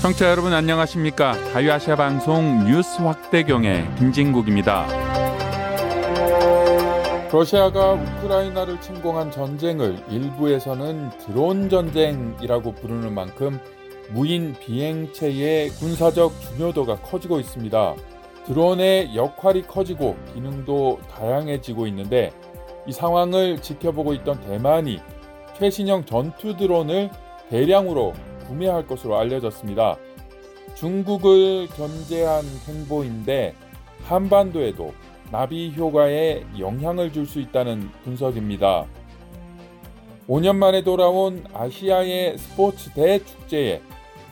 청취자 여러분 안녕하십니까? 자유아시아 방송 뉴스 확대경의 김진국입니다. 러시아가 우크라이나를 침공한 전쟁을 일부에서는 드론 전쟁이라고 부르는 만큼 무인 비행체의 군사적 중요도가 커지고 있습니다. 드론의 역할이 커지고 기능도 다양해지고 있는데 이 상황을 지켜보고 있던 대만이 최신형 전투 드론을 대량으로 구매할 것으로 알려졌습니다. 중국을 견제한 행보인데 한반도에도 나비 효과에 영향을 줄 수 있다는 분석입니다. 5년 만에 돌아온 아시아의 스포츠 대축제에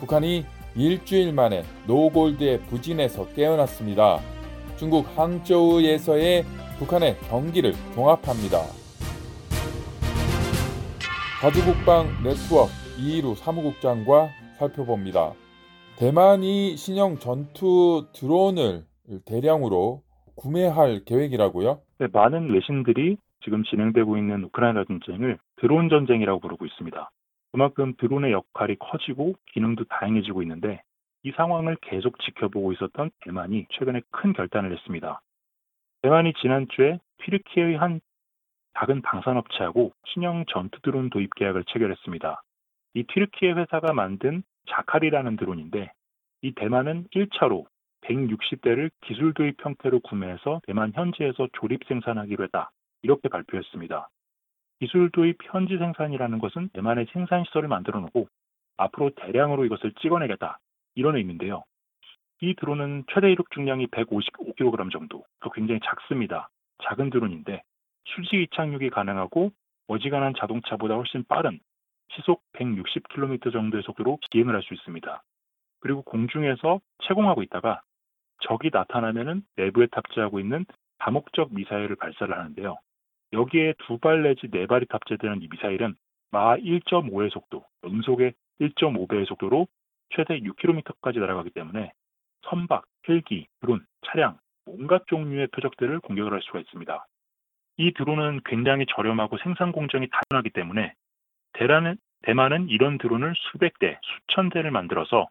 북한이 일주일 만에 노골드에 부진해서 깨어났습니다. 중국 항저우에서의 북한의 경기를 종합합니다. 가주국방 네트워크 이희루 사무국장과 살펴봅니다. 대만이 신형 전투 드론을 대량으로 구매할 계획이라고요? 네, 많은 외신들이 지금 진행되고 있는 우크라이나 전쟁을 드론 전쟁이라고 부르고 있습니다. 그만큼 드론의 역할이 커지고 기능도 다양해지고 있는데 이 상황을 계속 지켜보고 있었던 대만이 최근에 큰 결단을 했습니다. 대만이 지난주에 튀르키예의 한 작은 방산업체하고 신형 전투 드론 도입 계약을 체결했습니다. 이 튀르키예 회사가 만든 자칼이라는 드론인데 이 대만은 1차로 160대를 기술 도입 형태로 구매해서 대만 현지에서 조립 생산하기로 했다. 이렇게 발표했습니다. 기술 도입 현지 생산이라는 것은 대만의 생산 시설을 만들어 놓고 앞으로 대량으로 이것을 찍어내겠다. 이런 의미인데요. 이 드론은 최대 이륙 중량이 155kg 정도, 굉장히 작습니다. 작은 드론인데 수직 이착륙이 가능하고 어지간한 자동차보다 훨씬 빠른 시속 160km 정도의 속도로 비행을 할 수 있습니다. 그리고 공중에서 채공하고 있다가 적이 나타나면은 내부에 탑재하고 있는 다목적 미사일을 발사를 하는데요. 여기에 두 발 내지 네 발이 탑재되는 이 미사일은 마 1.5의 속도, 음속의 1.5배의 속도로 최대 6km까지 날아가기 때문에 선박, 헬기, 드론, 차량, 온갖 종류의 표적들을 공격을 할 수가 있습니다. 이 드론은 굉장히 저렴하고 생산 공정이 단순하기 때문에 대만은, 대만은 이런 드론을 수백 대, 수천 대를 만들어서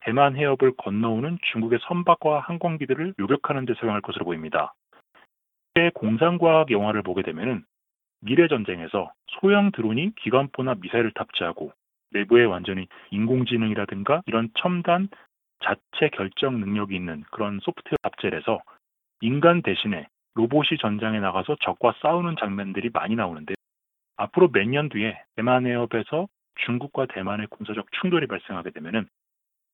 대만 해협을 건너오는 중국의 선박과 항공기들을 요격하는 데 사용할 것으로 보입니다. 공상과학 영화를 보게 되면 미래 전쟁에서 소형 드론이 기관포나 미사일을 탑재하고 내부에 완전히 인공지능이라든가 이런 첨단 자체 결정 능력이 있는 그런 소프트웨어 탑재를 해서 인간 대신에 로봇이 전장에 나가서 적과 싸우는 장면들이 많이 나오는데 앞으로 몇 년 뒤에 대만 해협에서 중국과 대만의 군사적 충돌이 발생하게 되면은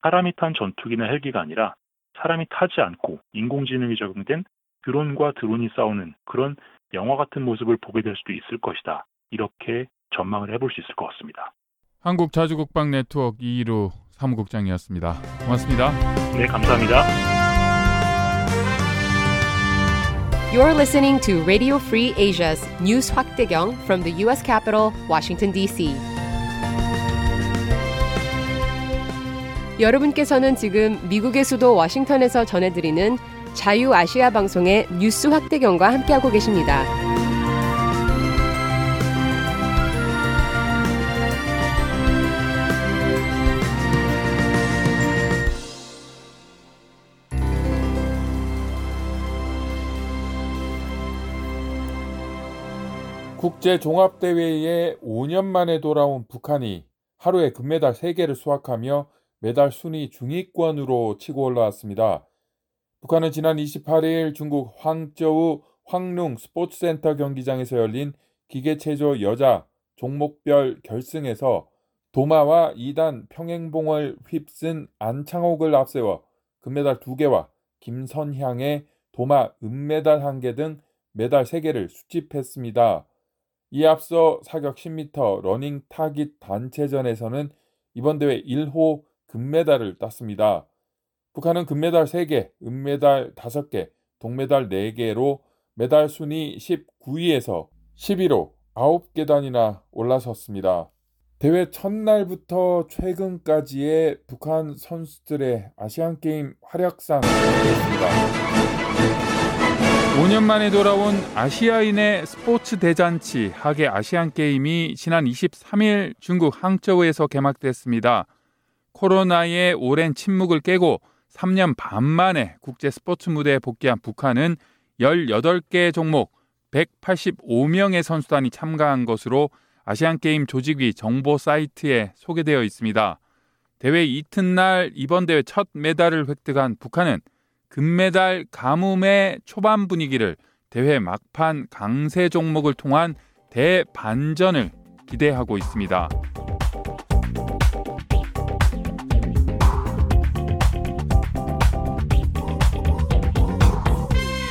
사람이 탄 전투기나 헬기가 아니라 사람이 타지 않고 인공지능이 적용된 드론과 드론이 싸우는 그런 영화 같은 모습을 보게 될 수도 있을 것이다. 이렇게 전망을 해볼 수 있을 것 같습니다. 한국 자주국방 네트워크 이희루 사무국장이었습니다. 고맙습니다. 네, 감사합니다. You're listening to Radio Free Asia's News 확대경 from the U.S. capital, Washington, D.C. 여러분께서는 지금 미국의 수도 워싱턴에서 전해드리는 자유아시아 방송의 뉴스 확대경과 함께하고 계십니다. 국제 종합대회에 5년 만에 돌아온 북한이 하루에 금메달 3개를 수확하며 메달 순위 중위권으로 치고 올라왔습니다. 북한은 지난 28일 중국 항저우 황룽 스포츠센터 경기장에서 열린 기계체조 여자 종목별 결승에서 도마와 2단 평행봉을 휩쓴 안창옥을 앞세워 금메달 2개와 김선향의 도마 은메달 1개 등 메달 3개를 수집했습니다. 이 앞서 사격 10m 러닝 타깃 단체전에서는 이번 대회 1호 금메달을 땄습니다. 북한은 금메달 3개, 은메달 5개, 동메달 4개로 메달 순위 19위에서 11호 9계단이나 올라섰습니다. 대회 첫날부터 최근까지의 북한 선수들의 아시안게임 활약상 보겠습니다. 5년 만에 돌아온 아시아인의 스포츠 대잔치 하계 아시안 게임이 지난 23일 중국 항저우에서 개막됐습니다. 코로나의 오랜 침묵을 깨고 3년 반 만에 국제 스포츠 무대에 복귀한 북한은 18개 종목 185명의 선수단이 참가한 것으로 아시안 게임 조직위 정보 사이트에 소개되어 있습니다. 대회 이튿날 이번 대회 첫 메달을 획득한 북한은 금메달 가뭄의 초반 분위기를 대회 막판 강세 종목을 통한 대반전을 기대하고 있습니다.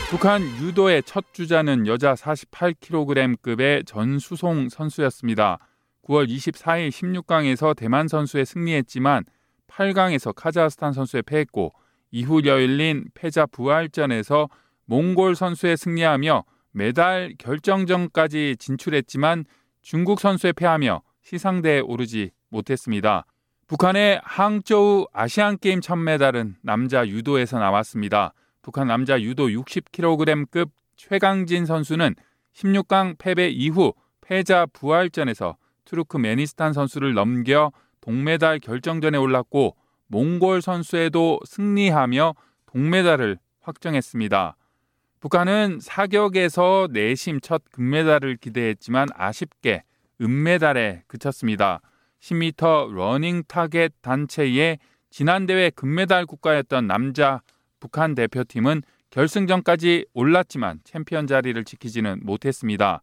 북한 유도의 첫 주자는 여자 48kg급의 전수송 선수였습니다. 9월 24일 16강에서 대만 선수에 승리했지만 8강에서 카자흐스탄 선수에 패했고 이후 열린 패자 부활전에서 몽골 선수에 승리하며 메달 결정전까지 진출했지만 중국 선수에 패하며 시상대에 오르지 못했습니다. 북한의 항저우 아시안게임 첫 메달은 남자 유도에서 나왔습니다. 북한 남자 유도 60kg급 최강진 선수는 16강 패배 이후 패자 부활전에서 투르크메니스탄 선수를 넘겨 동메달 결정전에 올랐고 몽골 선수에도 승리하며 동메달을 확정했습니다. 북한은 사격에서 내심 첫 금메달을 기대했지만 아쉽게 은메달에 그쳤습니다. 10m 러닝 타겟 단체의 지난 대회 금메달 국가였던 남자 북한 대표팀은 결승전까지 올랐지만 챔피언 자리를 지키지는 못했습니다.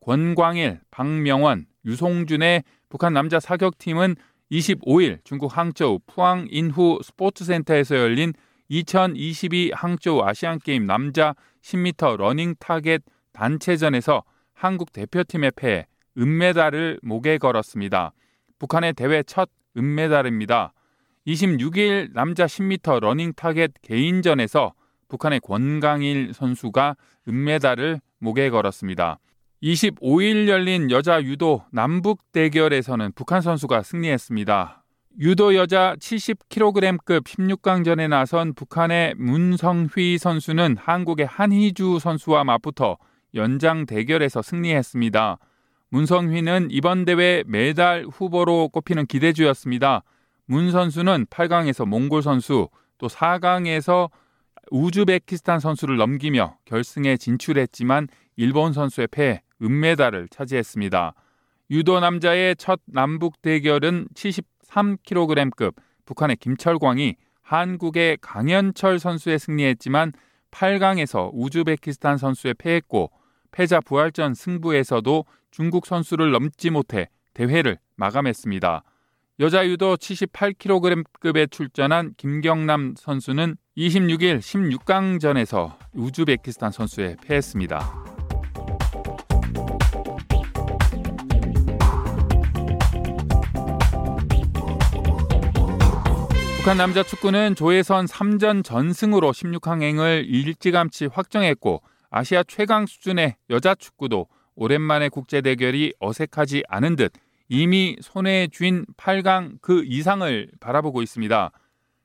권광일, 박명원, 유송준의 북한 남자 사격팀은 25일 중국 항저우 푸양 인후 스포츠센터에서 열린 2022 항저우 아시안게임 남자 10m 러닝 타겟 단체전에서 한국 대표팀에 패해 은메달을 목에 걸었습니다. 북한의 대회 첫 은메달입니다. 26일 남자 10m 러닝 타겟 개인전에서 북한의 권광일 선수가 은메달을 목에 걸었습니다. 25일 열린 여자 유도 남북 대결에서는 북한 선수가 승리했습니다. 유도 여자 70kg급 16강전에 나선 북한의 문성휘 선수는 한국의 한희주 선수와 맞붙어 연장 대결에서 승리했습니다. 문성휘는 이번 대회 메달 후보로 꼽히는 기대주였습니다. 문 선수는 8강에서 몽골 선수, 또 4강에서 우즈베키스탄 선수를 넘기며 결승에 진출했지만 일본 선수의 패 은메달을 차지했습니다. 유도 남자의 첫 남북 대결은 73kg급 북한의 김철광이 한국의 강현철 선수에 승리했지만 8강에서 우즈베키스탄 선수에 패했고 패자 부활전 승부에서도 중국 선수를 넘지 못해 대회를 마감했습니다. 여자 유도 78kg급에 출전한 김경남 선수는 26일 16강전에서 우즈베키스탄 선수에 패했습니다. 북한 남자 축구는 조혜선 3전 전승으로 16강행을 일찌감치 확정했고 아시아 최강 수준의 여자 축구도 오랜만에 국제 대결이 어색하지 않은 듯 이미 손에 쥔 8강 그 이상을 바라보고 있습니다.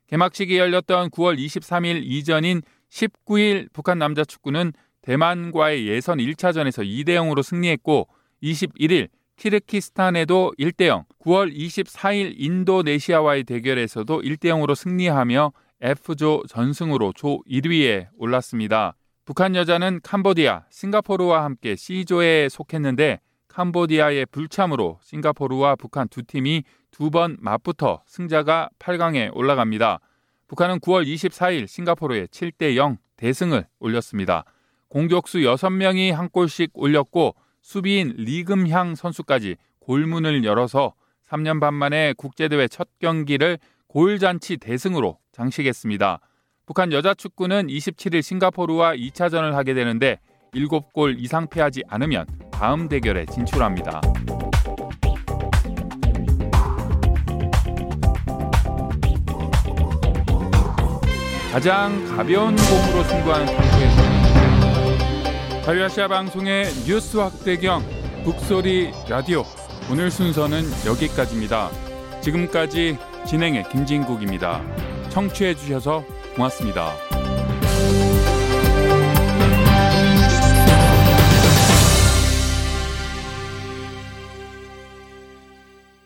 개막식이 열렸던 9월 23일 이전인 19일 북한 남자 축구는 대만과의 예선 1차전에서 2대 0으로 승리했고 21일 키르키스탄에도 1대0, 9월 24일 인도네시아와의 대결에서도 1대0으로 승리하며 F조 전승으로 조 1위에 올랐습니다. 북한 여자는 캄보디아, 싱가포르와 함께 C조에 속했는데 캄보디아의 불참으로 싱가포르와 북한 두 팀이 두 번 맞붙어 승자가 8강에 올라갑니다. 북한은 9월 24일 싱가포르에 7대 0 대승을 올렸습니다. 공격수 6명이 한 골씩 올렸고 수비인 리금향 선수까지 골문을 열어서 3년 반 만에 국제대회 첫 경기를 골잔치 대승으로 장식했습니다. 북한 여자 축구는 27일 싱가포르와 2차전을 하게 되는데 7골 이상 패하지 않으면 다음 대결에 진출합니다. 가장 가벼운 공으로 승부하는 탐구에서 자유아시아 방송의 뉴스 확대경 북소리 라디오 오늘 순서는 여기까지입니다. 지금까지 진행의 김진국입니다. 청취해 주셔서 고맙습니다.